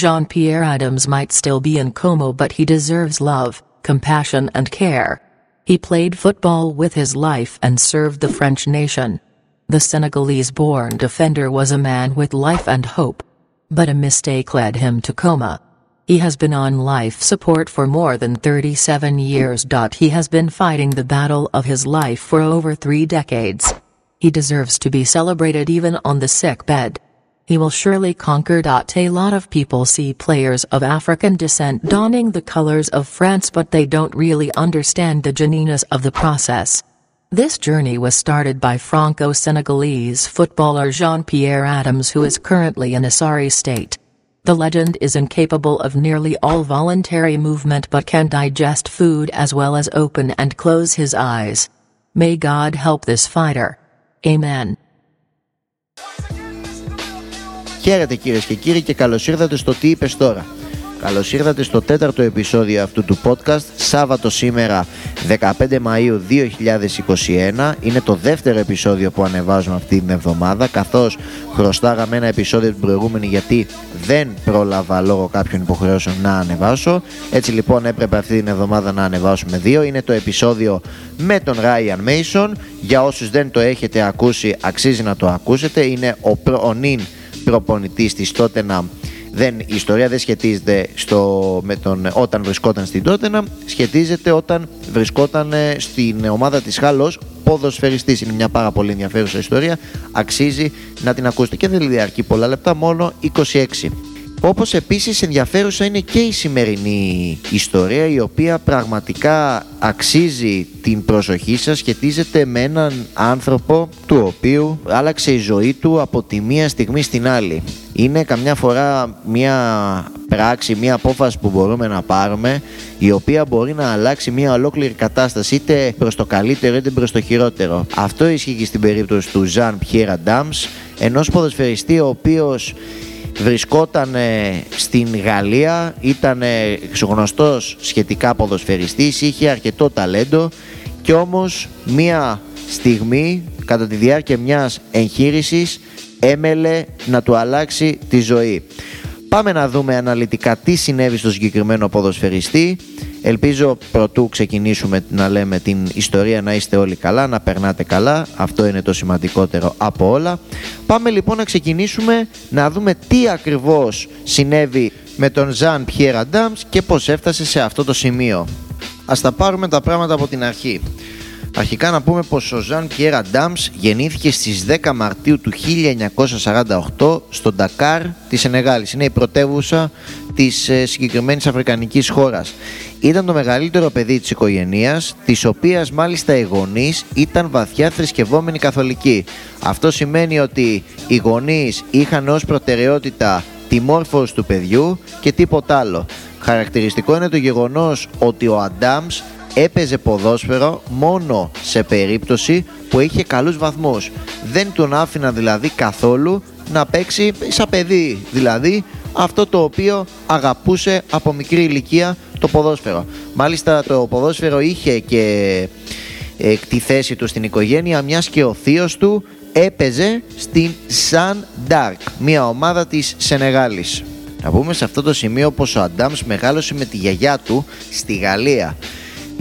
Jean Pierre Adams might still be in coma, but he deserves love, compassion, and care. He played football with his life and served the French nation. The Senegalese born defender was a man with life and hope. But a mistake led him to coma. He has been on life support for more than 37 years. He has been fighting the battle of his life for over three decades. He deserves to be celebrated even on the sick bed. He will surely conquer. A lot of people see players of African descent donning the colors of France, but they don't really understand the genuineness of the process. This journey was started by Franco-Senegalese footballer Jean-Pierre Adams who is currently in a sorry state. The legend is incapable of nearly all voluntary movement but can digest food as well as open and close his eyes. May God help this fighter. Amen. Χαίρετε κυρίες και κύριοι και καλώς ήρθατε στο Τι είπες τώρα. Καλώς ήρθατε στο τέταρτο επεισόδιο αυτού του podcast, Σάββατο σήμερα 15 Μαΐου 2021. Είναι το δεύτερο επεισόδιο που ανεβάζουμε αυτή την εβδομάδα, καθώς χρωστάγαμε ένα επεισόδιο την προηγούμενη γιατί δεν πρόλαβα λόγω κάποιων υποχρεώσεων να ανεβάσω. Έτσι λοιπόν έπρεπε αυτή την εβδομάδα να ανεβάσουμε δύο. Είναι το επεισόδιο με τον Ryan Mason. Για όσους δεν το έχετε ακούσει, αξίζει να το ακούσετε. Είναι ο, προ, ο νυν προπονητής της Tottenham δεν, η ιστορία δεν σχετίζεται στο, με τον, όταν βρισκόταν στην Τότενα, σχετίζεται όταν βρισκόταν ε, στην ομάδα της Χάλος ποδοσφαιριστής. Είναι μια πάρα πολύ ενδιαφέρουσα ιστορία, αξίζει να την ακούσετε και δεν διαρκεί πολλά λεπτά, μόνο 26. Όπως επίσης ενδιαφέρουσα είναι και η σημερινή ιστορία η οποία πραγματικά αξίζει την προσοχή σας σχετίζεται με έναν άνθρωπο του οποίου άλλαξε η ζωή του από τη μία στιγμή στην άλλη. Είναι καμιά φορά μια πράξη, μια απόφαση που μπορούμε να πάρουμε η οποία μπορεί να αλλάξει μια ολόκληρη κατάσταση είτε προς το καλύτερο είτε προς το χειρότερο. Αυτό ισχύει και στην περίπτωση του Ζαν Πιέρα Ντάμς ενός ποδοσφαιριστή ο οποίος βρισκόταν στην Γαλλία, ήταν γνωστός σχετικά ποδοσφαιριστής, είχε αρκετό ταλέντο και όμως μία στιγμή κατά τη διάρκεια μιας εγχείρησης έμελε να του αλλάξει τη ζωή. Πάμε να δούμε αναλυτικά τι συνέβη στο συγκεκριμένο ποδοσφαιριστή. Ελπίζω πρωτού ξεκινήσουμε να λέμε την ιστορία να είστε όλοι καλά, να περνάτε καλά. Αυτό είναι το σημαντικότερο από όλα. Πάμε λοιπόν να ξεκινήσουμε να δούμε τι ακριβώς συνέβη με τον Ζαν Πιέρα Ντάμς και πώς έφτασε σε αυτό το σημείο. Ας τα πάρουμε τα πράγματα από την αρχή. Αρχικά να πούμε πως ο Ζαν Πιέρα Ντάμς γεννήθηκε στις 10 Μαρτίου του 1948 στο Ντακάρ της Σενεγάλης. Είναι η πρωτεύουσα της ε, συγκεκριμένης αφρικανικής χώρας. Ήταν το μεγαλύτερο παιδί της οικογένειας, της οποίας μάλιστα οι γονείς ήταν βαθιά θρησκευόμενοι καθολικοί. Αυτό σημαίνει ότι οι γονείς είχαν ως προτεραιότητα τη μόρφωση του παιδιού και τίποτα άλλο. Χαρακτηριστικό είναι το γεγονός ότι ο Αντάμς έπαιζε ποδόσφαιρο μόνο σε περίπτωση που είχε καλούς βαθμούς. Δεν τον άφηνα δηλαδή καθόλου να παίξει σαν παιδί, δηλαδή αυτό το οποίο αγαπούσε από μικρή ηλικία το ποδόσφαιρο. Μάλιστα το ποδόσφαιρο είχε και ε, τη θέση του στην οικογένεια μιας και ο θείος του έπαιζε στην Σαν Dark, μια ομάδα της Σενεγάλης. Να πούμε σε αυτό το σημείο πως ο Αντάμς μεγάλωσε με τη γιαγιά του στη Γαλλία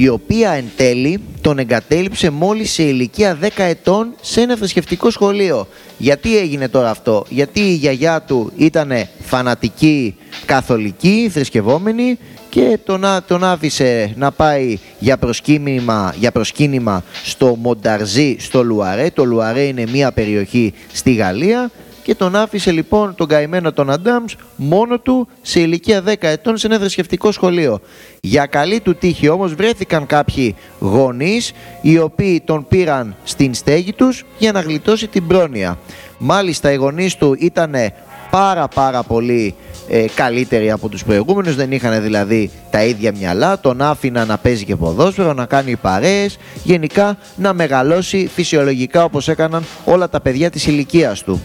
η οποία εν τέλει τον εγκατέλειψε μόλις σε ηλικία 10 ετών σε ένα θρησκευτικό σχολείο. Γιατί έγινε τώρα αυτό, γιατί η γιαγιά του ήταν φανατική καθολική, θρησκευόμενη και τον, τον άφησε να πάει για προσκύνημα, για προσκύνημα στο Μονταρζή στο Λουαρέ. Το Λουαρέ είναι μια περιοχή στη Γαλλία και τον άφησε λοιπόν τον καημένο τον Αντάμς μόνο του σε ηλικία 10 ετών σε ένα θρησκευτικό σχολείο. Για καλή του τύχη όμως βρέθηκαν κάποιοι γονείς οι οποίοι τον πήραν στην στέγη τους για να γλιτώσει την πρόνοια. Μάλιστα οι γονείς του ήταν πάρα πάρα πολύ ε, καλύτεροι από τους προηγούμενους, δεν είχαν δηλαδή τα ίδια μυαλά, τον άφηναν να παίζει και ποδόσφαιρο, να κάνει παρέες, γενικά να μεγαλώσει φυσιολογικά όπως έκαναν όλα τα παιδιά της ηλικίας του.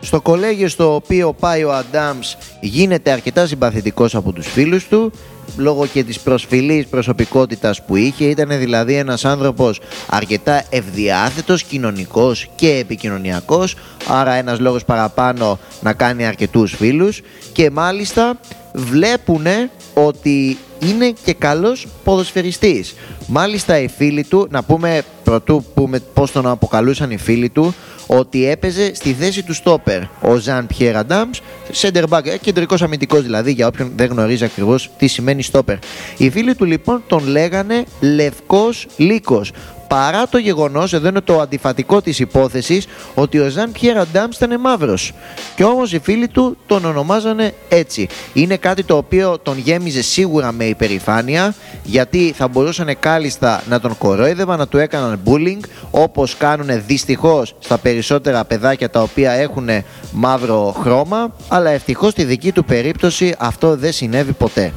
Στο κολέγιο στο οποίο πάει ο Αντάμς γίνεται αρκετά συμπαθητικός από τους φίλους του. Λόγω και της προσφυλής προσωπικότητας που είχε ήταν δηλαδή ένας άνθρωπος αρκετά ευδιάθετος, κοινωνικός και επικοινωνιακός. Άρα ένας λόγος παραπάνω να κάνει αρκετούς φίλους. Και μάλιστα βλέπουνε ότι είναι και καλός ποδοσφαιριστής. Μάλιστα οι φίλοι του, να πούμε πρωτού πούμε πώς τον αποκαλούσαν οι φίλοι του, ότι έπαιζε στη θέση του στόπερ ο Ζαν Πιέρ Αντάμς, center back, ε, κεντρικός αμυντικός δηλαδή για όποιον δεν γνωρίζει ακριβώς τι σημαίνει στόπερ. Οι φίλοι του λοιπόν τον λέγανε Λευκός Λύκος παρά το γεγονός, εδώ είναι το αντιφατικό της υπόθεσης, ότι ο Ζαν Πιέρ Αντάμς ήταν μαύρος. Και όμως οι φίλοι του τον ονομάζανε έτσι. Είναι κάτι το οποίο τον γέμιζε σίγουρα με υπερηφάνεια, γιατί θα μπορούσαν κάλλιστα να τον κορόιδευαν, να του έκαναν bullying, όπως κάνουν δυστυχώς στα περισσότερα παιδάκια τα οποία έχουν μαύρο χρώμα, αλλά ευτυχώς στη δική του περίπτωση αυτό δεν συνέβη ποτέ.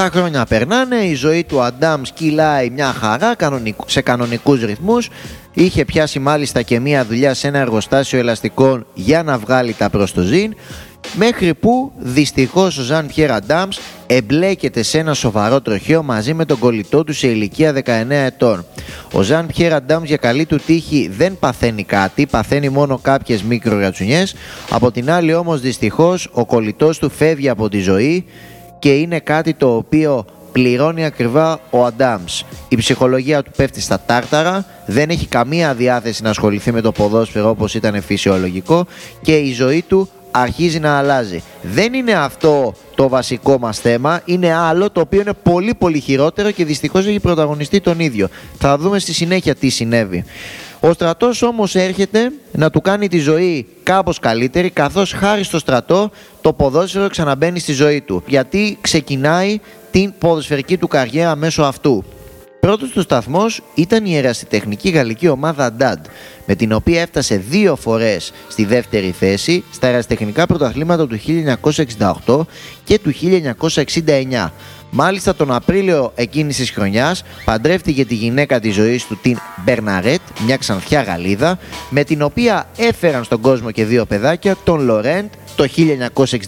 Τα χρόνια περνάνε, η ζωή του Αντάμ σκυλάει μια χαρά σε κανονικούς ρυθμούς. Είχε πιάσει μάλιστα και μια δουλειά σε ένα εργοστάσιο ελαστικών για να βγάλει τα προς το ζήν. Μέχρι που δυστυχώς ο Ζαν Πιέρ Αντάμς εμπλέκεται σε ένα σοβαρό τροχαίο μαζί με τον κολλητό του σε ηλικία 19 ετών. Ο Ζαν Πιέρ Αντάμς για καλή του τύχη δεν παθαίνει κάτι, παθαίνει μόνο κάποιες μικρορατσουνιές. Από την άλλη όμως δυστυχώς ο κολλητός του φεύγει από τη ζωή και είναι κάτι το οποίο πληρώνει ακριβά ο Αντάμς. Η ψυχολογία του πέφτει στα τάρταρα, δεν έχει καμία διάθεση να ασχοληθεί με το ποδόσφαιρο όπως ήταν φυσιολογικό και η ζωή του αρχίζει να αλλάζει. Δεν είναι αυτό το βασικό μας θέμα, είναι άλλο το οποίο είναι πολύ πολύ χειρότερο και δυστυχώς έχει πρωταγωνιστεί τον ίδιο. Θα δούμε στη συνέχεια τι συνέβη. Ο στρατός όμως έρχεται να του κάνει τη ζωή κάπως καλύτερη καθώς χάρη στο στρατό το ποδόσφαιρο ξαναμπαίνει στη ζωή του γιατί ξεκινάει την ποδοσφαιρική του καριέρα μέσω αυτού. Πρώτος του σταθμός ήταν η ερασιτεχνική γαλλική ομάδα DAD, με την οποία έφτασε δύο φορές στη δεύτερη θέση στα ερασιτεχνικά πρωταθλήματα του 1968 και του 1969. Μάλιστα τον Απρίλιο εκείνης της χρονιάς παντρεύτηκε τη γυναίκα της ζωής του την Μπερναρέτ, μια ξανθιά Γαλλίδα, με την οποία έφεραν στον κόσμο και δύο παιδάκια, τον Λορέντ το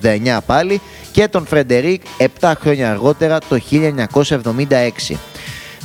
1969 πάλι και τον Φρεντερίκ 7 χρόνια αργότερα το 1976.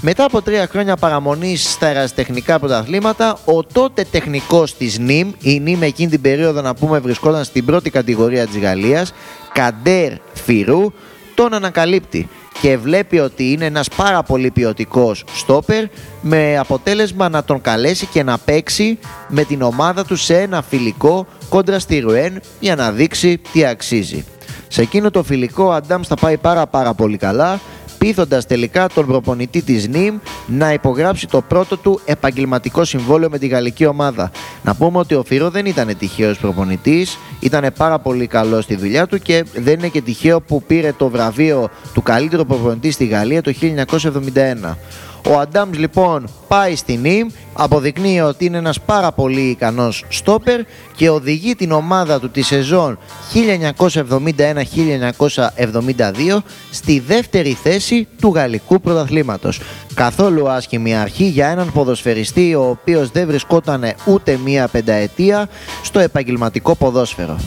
Μετά από τρία χρόνια παραμονής στα ερασιτεχνικά πρωταθλήματα, ο τότε τεχνικός της ΝΙΜ, η ΝΙΜ εκείνη την περίοδο να πούμε βρισκόταν στην πρώτη κατηγορία της Γαλλίας, Καντέρ Φιρού, τον ανακαλύπτει και βλέπει ότι είναι ένας πάρα πολύ ποιοτικός στόπερ με αποτέλεσμα να τον καλέσει και να παίξει με την ομάδα του σε ένα φιλικό κόντρα στη Ρουέν για να δείξει τι αξίζει. Σε εκείνο το φιλικό ο Αντάμς θα πάει πάρα πάρα πολύ καλά πείθοντας τελικά τον προπονητή της ΝΙΜ να υπογράψει το πρώτο του επαγγελματικό συμβόλαιο με τη γαλλική ομάδα. Να πούμε ότι ο Φύρο δεν ήταν τυχαίος προπονητής, ήταν πάρα πολύ καλός στη δουλειά του και δεν είναι και τυχαίο που πήρε το βραβείο του καλύτερου προπονητή στη Γαλλία το 1971. Ο Αντάμς λοιπόν πάει στην ΙΜ, αποδεικνύει ότι είναι ένας πάρα πολύ ικανός στόπερ και οδηγεί την ομάδα του τη σεζόν 1971-1972 στη δεύτερη θέση του γαλλικού πρωταθλήματος. Καθόλου άσχημη αρχή για έναν ποδοσφαιριστή ο οποίος δεν βρισκόταν ούτε μία πενταετία στο επαγγελματικό ποδόσφαιρο.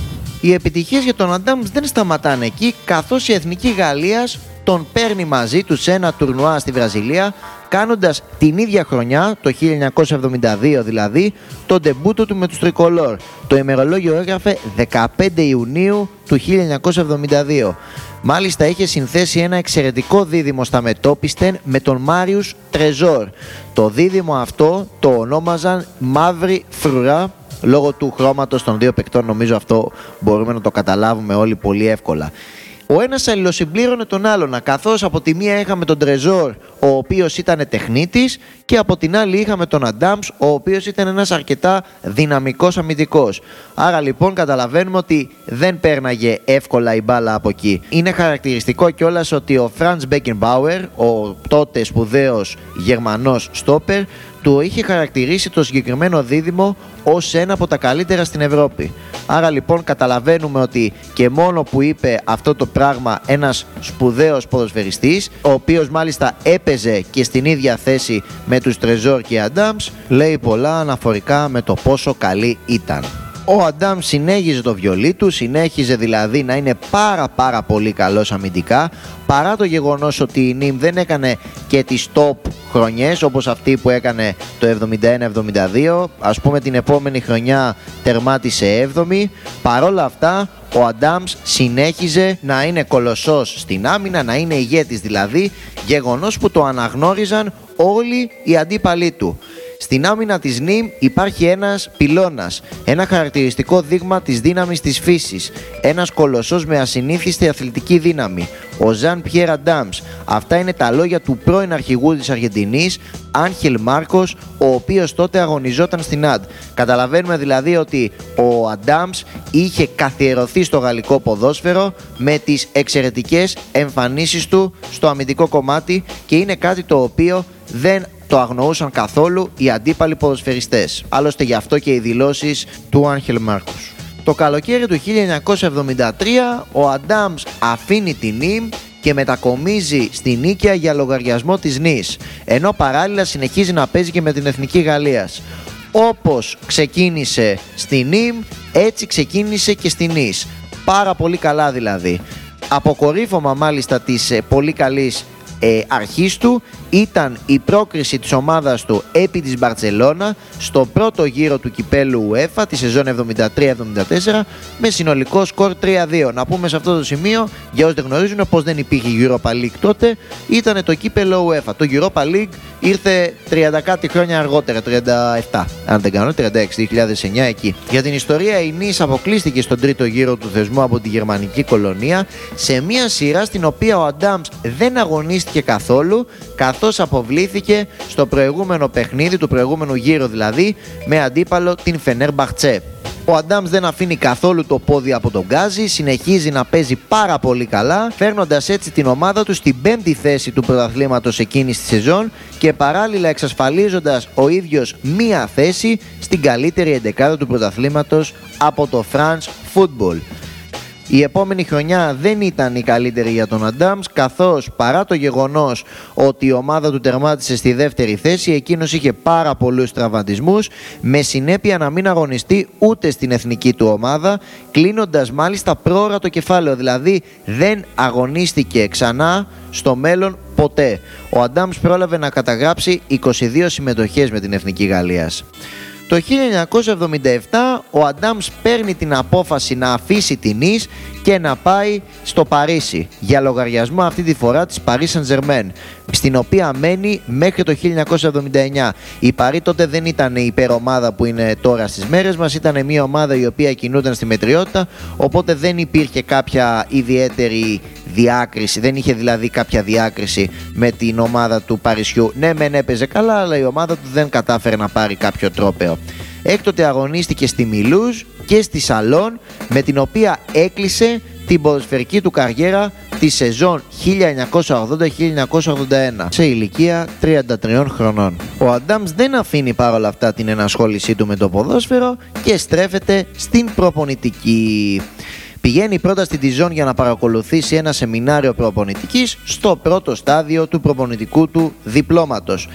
Οι επιτυχίες για τον Αντάμς δεν σταματάνε εκεί καθώς η Εθνική Γαλλίας τον παίρνει μαζί του σε ένα τουρνουά στη Βραζιλία κάνοντας την ίδια χρονιά, το 1972 δηλαδή, το ντεμπούτο του με τους Τρικολόρ. Το ημερολόγιο έγραφε 15 Ιουνίου του 1972. Μάλιστα είχε συνθέσει ένα εξαιρετικό δίδυμο στα μετόπιστεν με τον Μάριους Τρεζόρ. Το δίδυμο αυτό το ονόμαζαν Μαύρη Φρουρά λόγω του χρώματος των δύο παικτών νομίζω αυτό μπορούμε να το καταλάβουμε όλοι πολύ εύκολα. Ο ένας αλληλοσυμπλήρωνε τον άλλον, καθώς από τη μία είχαμε τον Τρεζόρ, ο οποίος ήταν τεχνίτης, και από την άλλη είχαμε τον Αντάμ, ο οποίος ήταν ένας αρκετά δυναμικός αμυντικός. Άρα λοιπόν καταλαβαίνουμε ότι δεν πέρναγε εύκολα η μπάλα από εκεί. Είναι χαρακτηριστικό κιόλας ότι ο Φραντ Μπέκενμπάουερ, ο τότε σπουδαίος Γερμανός στόπερ, του είχε χαρακτηρίσει το συγκεκριμένο δίδυμο ως ένα από τα καλύτερα στην Ευρώπη. Άρα λοιπόν καταλαβαίνουμε ότι και μόνο που είπε αυτό το πράγμα ένας σπουδαίος ποδοσφαιριστής, ο οποίος μάλιστα έπαιζε και στην ίδια θέση με τους Τρεζόρ και Αντάμς, λέει πολλά αναφορικά με το πόσο καλή ήταν. Ο Αντάμ συνέχιζε το βιολί του, συνέχιζε δηλαδή να είναι πάρα πάρα πολύ καλός αμυντικά παρά το γεγονός ότι η Νιμ δεν έκανε και τις top χρονιές όπως αυτή που έκανε το 71-72 ας πούμε την επόμενη χρονιά τερμάτισε 7η παρόλα αυτά ο Αντάμς συνέχιζε να είναι κολοσσός στην άμυνα, να είναι ηγέτης δηλαδή, γεγονός που το αναγνώριζαν όλοι οι αντίπαλοι του. Στην άμυνα της ΝΙΜ υπάρχει ένας πυλώνας, ένα χαρακτηριστικό δείγμα της δύναμης της φύσης, ένας κολοσσός με ασυνήθιστη αθλητική δύναμη, ο Ζαν Πιέρα Ντάμς. Αυτά είναι τα λόγια του πρώην αρχηγού της Αργεντινής, Άγχελ Μάρκος, ο οποίος τότε αγωνιζόταν στην ΑΝΤ. Καταλαβαίνουμε δηλαδή ότι ο Αντάμς είχε καθιερωθεί στο γαλλικό ποδόσφαιρο με τις εξαιρετικές εμφανίσεις του στο αμυντικό κομμάτι και είναι κάτι το οποίο δεν το αγνοούσαν καθόλου οι αντίπαλοι ποδοσφαιριστές. Άλλωστε γι' αυτό και οι δηλώσεις του Άγχελ Μάρκος. Το καλοκαίρι του 1973 ο Αντάμς αφήνει την Νίμ και μετακομίζει στη Νίκαια για λογαριασμό της Νης, ενώ παράλληλα συνεχίζει να παίζει και με την Εθνική Γαλλίας. Όπως ξεκίνησε στη Νίμ, έτσι ξεκίνησε και στη Νης. Πάρα πολύ καλά δηλαδή. Αποκορύφωμα μάλιστα της ε, πολύ καλής ε, αρχής του ήταν η πρόκριση της ομάδας του επί της Μπαρτσελώνα στο πρώτο γύρο του κυπέλου UEFA τη σεζόν 73-74 με συνολικό σκορ 3-2. Να πούμε σε αυτό το σημείο, για όσοι δεν γνωρίζουν, πως δεν υπήρχε Europa League τότε, ήταν το κύπελο UEFA. Το Europa League ήρθε 30 κάτι χρόνια αργότερα, 37, αν δεν κάνω, 36, 2009 εκεί. Για την ιστορία η Νης αποκλείστηκε στον τρίτο γύρο του θεσμού από τη γερμανική κολονία σε μια σειρά στην οποία ο Αντάμς δεν αγωνίστηκε καθόλου καθώς αποβλήθηκε στο προηγούμενο παιχνίδι, του προηγούμενου γύρου δηλαδή, με αντίπαλο την Φενέρ Μπαχτσέ. Ο Αντάμς δεν αφήνει καθόλου το πόδι από τον Γκάζι, συνεχίζει να παίζει πάρα πολύ καλά, φέρνοντας έτσι την ομάδα του στην πέμπτη θέση του πρωταθλήματος εκείνης της σεζόν και παράλληλα εξασφαλίζοντας ο ίδιος μία θέση στην καλύτερη εντεκάδα του πρωταθλήματος από το France Football. Η επόμενη χρονιά δεν ήταν η καλύτερη για τον Αντάμς καθώς παρά το γεγονός ότι η ομάδα του τερμάτισε στη δεύτερη θέση εκείνος είχε πάρα πολλούς τραυματισμούς με συνέπεια να μην αγωνιστεί ούτε στην εθνική του ομάδα κλείνοντας μάλιστα πρόωρα το κεφάλαιο δηλαδή δεν αγωνίστηκε ξανά στο μέλλον ποτέ. Ο Αντάμς πρόλαβε να καταγράψει 22 συμμετοχές με την Εθνική Γαλλίας. Το 1977 ο Αντάμς παίρνει την απόφαση να αφήσει την Νης και να πάει στο Παρίσι για λογαριασμό αυτή τη φορά της Paris Saint-Germain στην οποία μένει μέχρι το 1979. Η Παρί τότε δεν ήταν η υπερομάδα που είναι τώρα στις μέρες μας, ήταν μια ομάδα η οποία κινούταν στη μετριότητα, οπότε δεν υπήρχε κάποια ιδιαίτερη διάκριση, δεν είχε δηλαδή κάποια διάκριση με την ομάδα του Παρισιού. Ναι, μεν έπαιζε καλά, αλλά η ομάδα του δεν κατάφερε να πάρει κάποιο τρόπεο. Έκτοτε αγωνίστηκε στη Μιλούζ και στη Σαλόν με την οποία έκλεισε την ποδοσφαιρική του καριέρα τη σεζόν 1980-1981 σε ηλικία 33 χρονών. Ο Αντάμς δεν αφήνει παρόλα αυτά την ενασχόλησή του με το ποδόσφαιρο και στρέφεται στην προπονητική. Πηγαίνει πρώτα στην Τιζόν για να παρακολουθήσει ένα σεμινάριο προπονητικής στο πρώτο στάδιο του προπονητικού του διπλώματος.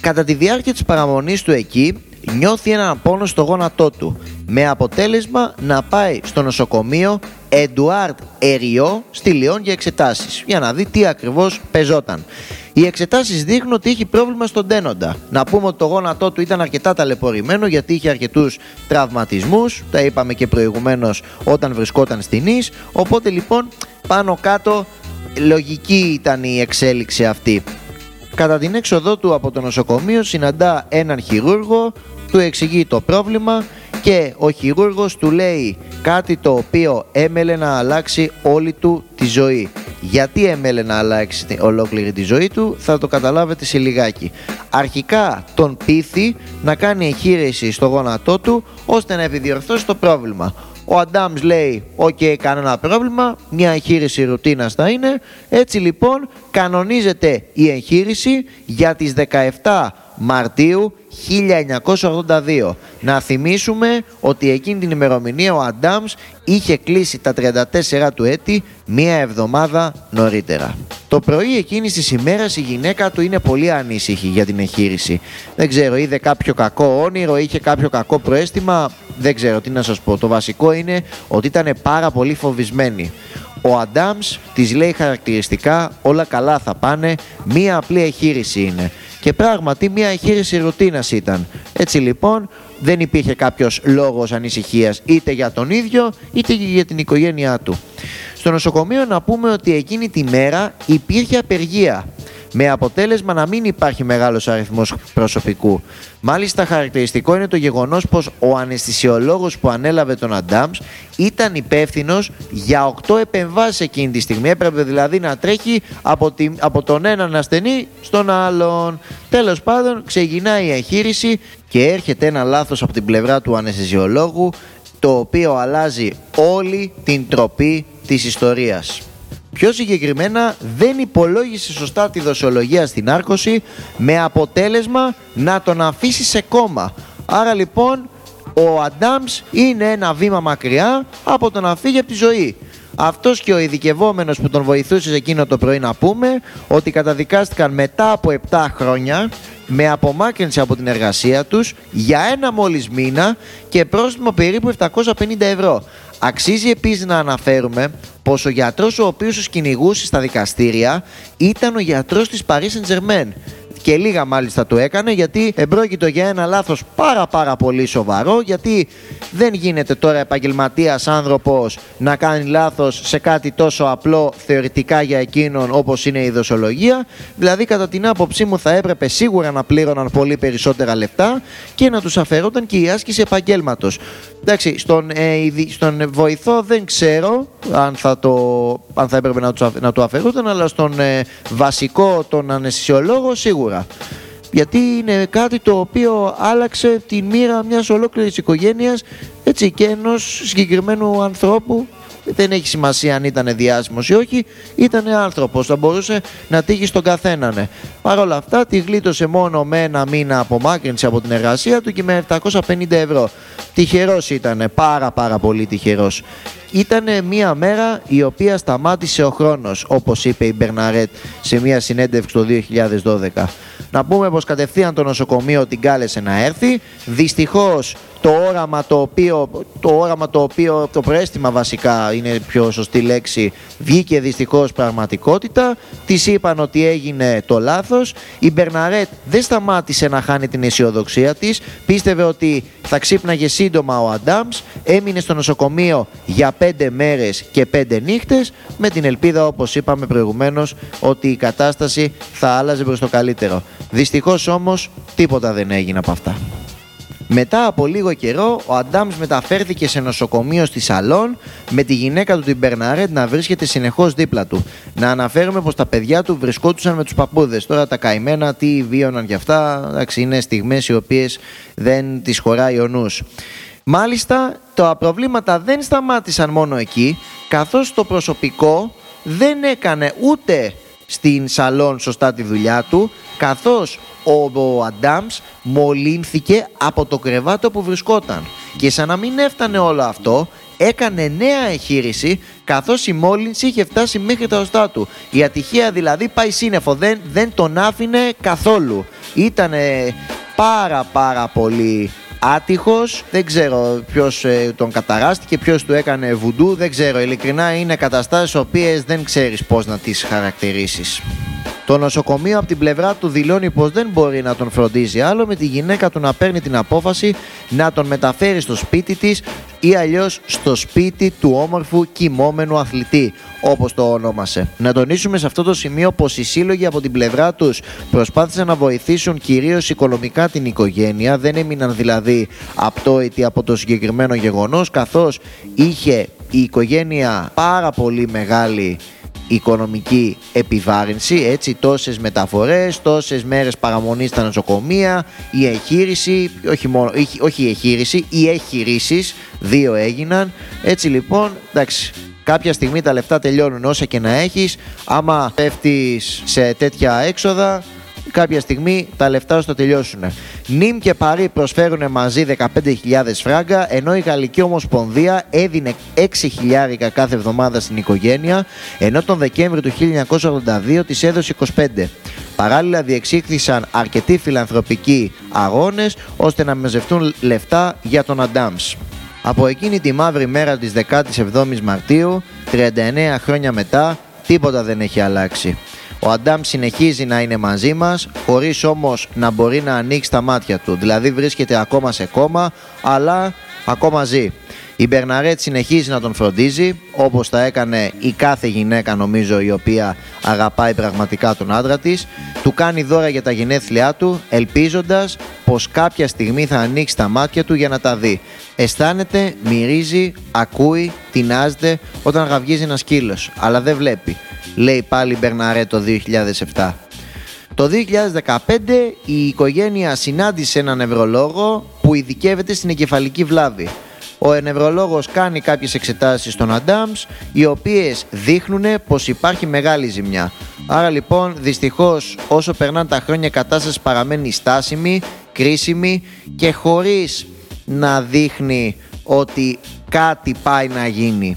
Κατά τη διάρκεια της παραμονής του εκεί νιώθει έναν πόνο στο γόνατό του με αποτέλεσμα να πάει στο νοσοκομείο Εντουάρτ Εριό στη Λιόν για εξετάσεις για να δει τι ακριβώς πεζόταν. Οι εξετάσεις δείχνουν ότι έχει πρόβλημα στον τένοντα. Να πούμε ότι το γόνατό του ήταν αρκετά ταλαιπωρημένο γιατί είχε αρκετούς τραυματισμούς, τα είπαμε και προηγουμένως όταν βρισκόταν στην Νης, οπότε λοιπόν πάνω κάτω λογική ήταν η εξέλιξη αυτή. Κατά την έξοδό του από το νοσοκομείο συναντά έναν χειρούργο, του εξηγεί το πρόβλημα και ο χειρούργος του λέει κάτι το οποίο έμελε να αλλάξει όλη του τη ζωή. Γιατί έμελε να αλλάξει ολόκληρη τη ζωή του θα το καταλάβετε σε λιγάκι. Αρχικά τον πείθει να κάνει εγχείρηση στο γόνατό του ώστε να επιδιορθώσει το πρόβλημα. Ο Αντάμς λέει, OK, okay, κανένα πρόβλημα, μια εγχείρηση ρουτίνας θα είναι. Έτσι λοιπόν κανονίζεται η εγχείρηση για τις 17 Μαρτίου 1982. Να θυμίσουμε ότι εκείνη την ημερομηνία ο Αντάμς είχε κλείσει τα 34 του έτη μία εβδομάδα νωρίτερα. Το πρωί εκείνης της ημέρας η γυναίκα του είναι πολύ ανήσυχη για την εγχείρηση. Δεν ξέρω, είδε κάποιο κακό όνειρο, είχε κάποιο κακό προαίσθημα. Δεν ξέρω τι να σας πω. Το βασικό είναι ότι ήταν πάρα πολύ φοβισμένη. Ο Αντάμς της λέει χαρακτηριστικά όλα καλά θα πάνε, μία απλή εγχείρηση είναι. Και πράγματι μία εγχείρηση ρουτίνας ήταν. Έτσι λοιπόν δεν υπήρχε κάποιος λόγος ανησυχίας είτε για τον ίδιο είτε για την οικογένειά του. Στο νοσοκομείο να πούμε ότι εκείνη τη μέρα υπήρχε απεργία με αποτέλεσμα να μην υπάρχει μεγάλος αριθμός προσωπικού. Μάλιστα χαρακτηριστικό είναι το γεγονός πως ο αναισθησιολόγος που ανέλαβε τον Αντάμς ήταν υπεύθυνος για 8 επεμβάσεις εκείνη τη στιγμή. Έπρεπε δηλαδή να τρέχει από, τη, από τον έναν ασθενή στον άλλον. Τέλος πάντων ξεκινάει η εγχείρηση και έρχεται ένα λάθος από την πλευρά του αναισθησιολόγου το οποίο αλλάζει όλη την τροπή της ιστορίας. Πιο συγκεκριμένα δεν υπολόγισε σωστά τη δοσολογία στην άρκωση με αποτέλεσμα να τον αφήσει σε κόμμα. Άρα λοιπόν ο Αντάμς είναι ένα βήμα μακριά από το να φύγει από τη ζωή. Αυτός και ο ειδικευόμενος που τον βοηθούσε εκείνο το πρωί να πούμε ότι καταδικάστηκαν μετά από 7 χρόνια με απομάκρυνση από την εργασία τους για ένα μόλις μήνα και πρόστιμο περίπου 750 ευρώ. Αξίζει επίσης να αναφέρουμε πως ο γιατρός ο οποίος τους κυνηγούσε στα δικαστήρια ήταν ο γιατρός της Paris Saint-Germain και λίγα μάλιστα το έκανε γιατί εμπρόκειτο για ένα λάθος πάρα πάρα πολύ σοβαρό γιατί δεν γίνεται τώρα επαγγελματίας άνθρωπος να κάνει λάθος σε κάτι τόσο απλό θεωρητικά για εκείνον όπως είναι η δοσολογία δηλαδή κατά την άποψή μου θα έπρεπε σίγουρα να πλήρωναν πολύ περισσότερα λεφτά και να τους αφαιρόταν και η άσκηση επαγγέλματος. Εντάξει, στον, ε, στον βοηθό δεν ξέρω αν θα, το, αν θα έπρεπε να του, να του αφαιρούνταν, αλλά στον ε, βασικό, τον αναισθησιολόγο, σίγουρα. Γιατί είναι κάτι το οποίο άλλαξε τη μοίρα μιας ολόκληρης οικογένειας έτσι, και ενός συγκεκριμένου ανθρώπου δεν έχει σημασία αν ήταν διάσημος ή όχι, ήταν άνθρωπος. Θα μπορούσε να τύχει στον καθέναν. Ναι. Παρ' όλα αυτά, τη γλίτωσε μόνο με ένα μήνα απομάκρυνση από την εργασία του και με 750 ευρώ. Τυχερός ήταν, πάρα πάρα πολύ τυχερός. Ήταν μια μέρα η οποία σταμάτησε ο χρόνος, όπως είπε η Μπερναρέτ σε μια συνέντευξη το 2012. Να πούμε πως κατευθείαν το νοσοκομείο την κάλεσε να έρθει. Δυστυχώς το όραμα το οποίο, το όραμα το οποίο, το προέστημα βασικά είναι πιο σωστή λέξη, βγήκε δυστυχώς πραγματικότητα. Της είπαν ότι έγινε το λάθος. Η Μπερναρέτ δεν σταμάτησε να χάνει την αισιοδοξία της. Πίστευε ότι θα ξύπναγε σύντομα ο Αντάμς. Έμεινε στο νοσοκομείο για πέντε μέρες και πέντε νύχτες με την ελπίδα όπως είπαμε προηγουμένως ότι η κατάσταση θα άλλαζε προς το καλύτερο. Δυστυχώς όμως τίποτα δεν έγινε από αυτά. Μετά από λίγο καιρό, ο Αντάμς μεταφέρθηκε σε νοσοκομείο στη Σαλόν με τη γυναίκα του την Μπερναρέτ να βρίσκεται συνεχώς δίπλα του. Να αναφέρουμε πως τα παιδιά του βρισκόντουσαν με τους παππούδες. Τώρα τα καημένα τι βίωναν κι αυτά, εντάξει, είναι στιγμές οι οποίες δεν τις χωράει ο νους. Μάλιστα, τα προβλήματα δεν σταμάτησαν μόνο εκεί, καθώς το προσωπικό δεν έκανε ούτε στην σαλόν σωστά τη δουλειά του, καθώς ο, ο Αντάμς μολύνθηκε από το κρεβάτο που βρισκόταν. Και σαν να μην έφτανε όλο αυτό, έκανε νέα εγχείρηση καθώς η μόλυνση είχε φτάσει μέχρι τα οστά του. Η ατυχία δηλαδή πάει σύννεφο, δεν, δεν τον άφηνε καθόλου. Ήτανε πάρα πάρα πολύ άτυχος, δεν ξέρω ποιος ε, τον καταράστηκε, ποιος του έκανε βουντού, δεν ξέρω, ειλικρινά είναι καταστάσεις οποίες δεν ξέρεις πώς να τις χαρακτηρίσεις. Το νοσοκομείο από την πλευρά του δηλώνει πως δεν μπορεί να τον φροντίζει άλλο με τη γυναίκα του να παίρνει την απόφαση να τον μεταφέρει στο σπίτι της ή αλλιώς στο σπίτι του όμορφου κοιμόμενου αθλητή, όπως το ονόμασε. Να τονίσουμε σε αυτό το σημείο πως οι σύλλογοι από την πλευρά τους προσπάθησαν να βοηθήσουν κυρίως οικονομικά την οικογένεια, δεν έμειναν δηλαδή απτόητοι από το συγκεκριμένο γεγονός, καθώς είχε η οικογένεια πάρα πολύ μεγάλη οικονομική επιβάρυνση, έτσι τόσες μεταφορές, τόσες μέρες παραμονής στα νοσοκομεία, η εγχείρηση, όχι, μόνο, όχι η εγχείρηση, οι εγχειρήσεις, δύο έγιναν, έτσι λοιπόν, εντάξει, κάποια στιγμή τα λεφτά τελειώνουν όσα και να έχεις, άμα πέφτεις σε τέτοια έξοδα, κάποια στιγμή τα λεφτά σου θα τελειώσουν. Νιμ και Παρί προσφέρουν μαζί 15.000 φράγκα, ενώ η Γαλλική Ομοσπονδία έδινε 6 χιλιάρικα κάθε εβδομάδα στην οικογένεια, ενώ τον Δεκέμβριο του 1982 της έδωσε 25. Παράλληλα διεξήχθησαν αρκετοί φιλανθρωπικοί αγώνες ώστε να μεζευτούν λεφτά για τον Αντάμς. Από εκείνη τη μαύρη μέρα της 17ης Μαρτίου, 39 χρόνια μετά, τίποτα δεν έχει αλλάξει. Ο Αντάμ συνεχίζει να είναι μαζί μας, χωρίς όμως να μπορεί να ανοίξει τα μάτια του. Δηλαδή βρίσκεται ακόμα σε κόμμα, αλλά ακόμα ζει. Η Μπερναρέτ συνεχίζει να τον φροντίζει, όπως τα έκανε η κάθε γυναίκα νομίζω η οποία αγαπάει πραγματικά τον άντρα της. Του κάνει δώρα για τα γενέθλιά του, ελπίζοντας πως κάποια στιγμή θα ανοίξει τα μάτια του για να τα δει. Αισθάνεται, μυρίζει, ακούει, τεινάζεται όταν γαυγίζει ένας σκύλος, αλλά δεν βλέπει. Λέει πάλι η Μπερναρέτ το 2007. Το 2015 η οικογένεια συνάντησε έναν νευρολόγο που ειδικεύεται στην εγκεφαλική βλάβη ο νευρολόγος κάνει κάποιες εξετάσεις στον Αντάμς οι οποίες δείχνουν πως υπάρχει μεγάλη ζημιά. Άρα λοιπόν δυστυχώς όσο περνάνε τα χρόνια η κατάσταση παραμένει στάσιμη, κρίσιμη και χωρίς να δείχνει ότι κάτι πάει να γίνει.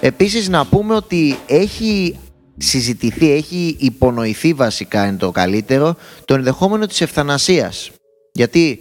Επίσης να πούμε ότι έχει συζητηθεί, έχει υπονοηθεί βασικά είναι το καλύτερο το ενδεχόμενο της ευθανασίας. Γιατί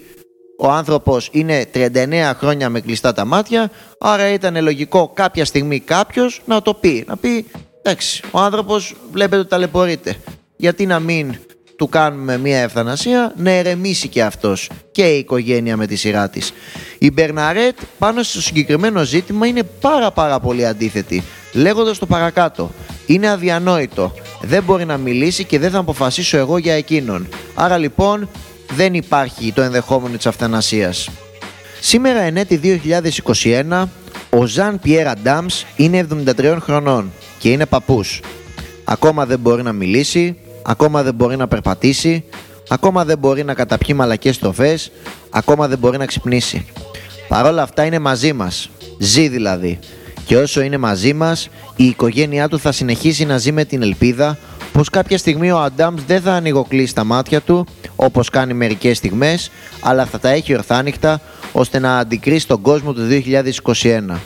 ο άνθρωπος είναι 39 χρόνια με κλειστά τα μάτια, άρα ήταν λογικό κάποια στιγμή κάποιος να το πει. Να πει, εντάξει, ο άνθρωπος βλέπετε ότι ταλαιπωρείται. Γιατί να μην του κάνουμε μια ευθανασία, να ερεμήσει και αυτός και η οικογένεια με τη σειρά της. Η Μπερναρέτ πάνω στο συγκεκριμένο ζήτημα είναι πάρα πάρα πολύ αντίθετη, λέγοντας το παρακάτω. Είναι αδιανόητο. Δεν μπορεί να μιλήσει και δεν θα αποφασίσω εγώ για εκείνον. Άρα λοιπόν δεν υπάρχει το ενδεχόμενο της αυθανασίας. Σήμερα ενέτη 2021, ο Ζαν Πιέρα Ντάμς είναι 73 χρονών και είναι παππούς. Ακόμα δεν μπορεί να μιλήσει, ακόμα δεν μπορεί να περπατήσει, ακόμα δεν μπορεί να καταπιεί μαλακές στροφές, ακόμα δεν μπορεί να ξυπνήσει. Παρ' όλα αυτά είναι μαζί μας, ζει δηλαδή. Και όσο είναι μαζί μας, η οικογένειά του θα συνεχίσει να ζει με την ελπίδα πως κάποια στιγμή ο Αντάμς δεν θα ανοιγοκλείσει τα μάτια του όπως κάνει μερικές στιγμές αλλά θα τα έχει ορθάνυχτα ώστε να αντικρίσει τον κόσμο του 2021.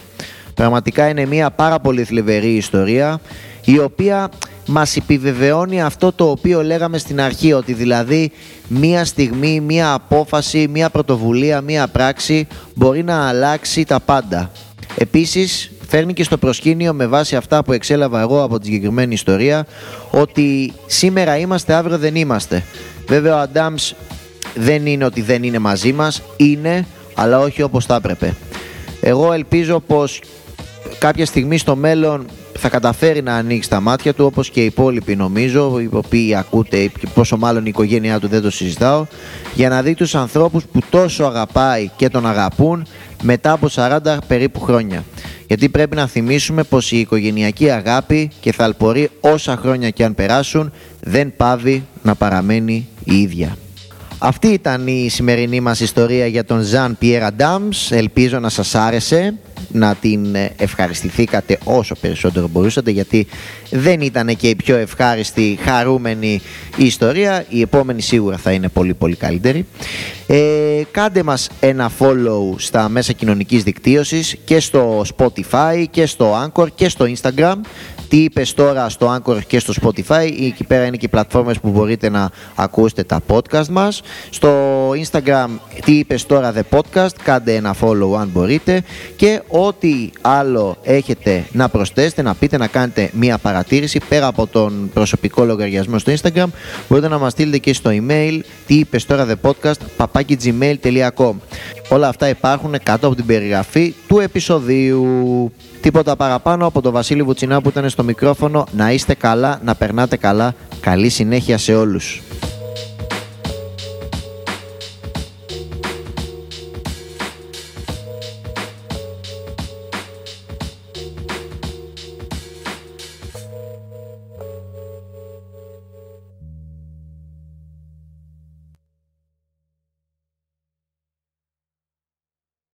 Πραγματικά είναι μια πάρα πολύ θλιβερή ιστορία η οποία μας επιβεβαιώνει αυτό το οποίο λέγαμε στην αρχή ότι δηλαδή μία στιγμή, μία απόφαση, μία πρωτοβουλία, μία πράξη μπορεί να αλλάξει τα πάντα. Επίσης φέρνει και στο προσκήνιο με βάση αυτά που εξέλαβα εγώ από τη συγκεκριμένη ιστορία ότι σήμερα είμαστε, αύριο δεν είμαστε. Βέβαια ο Αντάμς δεν είναι ότι δεν είναι μαζί μας, είναι, αλλά όχι όπως θα έπρεπε. Εγώ ελπίζω πως κάποια στιγμή στο μέλλον θα καταφέρει να ανοίξει τα μάτια του όπως και οι υπόλοιποι νομίζω, οι οποίοι ακούτε πόσο μάλλον η οικογένειά του δεν το συζητάω, για να δει τους ανθρώπους που τόσο αγαπάει και τον αγαπούν μετά από 40 περίπου χρόνια. Γιατί πρέπει να θυμίσουμε πως η οικογενειακή αγάπη και θα αλπορεί όσα χρόνια και αν περάσουν δεν πάβει να παραμένει η ίδια. Αυτή ήταν η σημερινή μας ιστορία για τον Ζαν Πιέρα Ντάμς. Ελπίζω να σας άρεσε, να την ευχαριστηθήκατε όσο περισσότερο μπορούσατε γιατί δεν ήταν και η πιο ευχάριστη, χαρούμενη ιστορία. Η επόμενη σίγουρα θα είναι πολύ πολύ καλύτερη. Ε, κάντε μας ένα follow στα μέσα κοινωνικής δικτύωσης και στο Spotify και στο Anchor και στο Instagram τι είπες τώρα στο Anchor και στο Spotify. Εκεί πέρα είναι και οι πλατφόρμες που μπορείτε να ακούσετε τα podcast μας. Στο Instagram τι είπες τώρα The Podcast. Κάντε ένα follow αν μπορείτε. Και ό,τι άλλο έχετε να προσθέσετε, να πείτε, να κάνετε μία παρατήρηση πέρα από τον προσωπικό λογαριασμό στο Instagram, μπορείτε να μας στείλετε και στο email τι είπες τώρα The Podcast papakigmail.com. Όλα αυτά υπάρχουν κάτω από την περιγραφή του επεισοδίου. Τίποτα παραπάνω από τον Βασίλη Βουτσινά που ήταν στο μικρόφωνο. Να είστε καλά, να περνάτε καλά. Καλή συνέχεια σε όλους.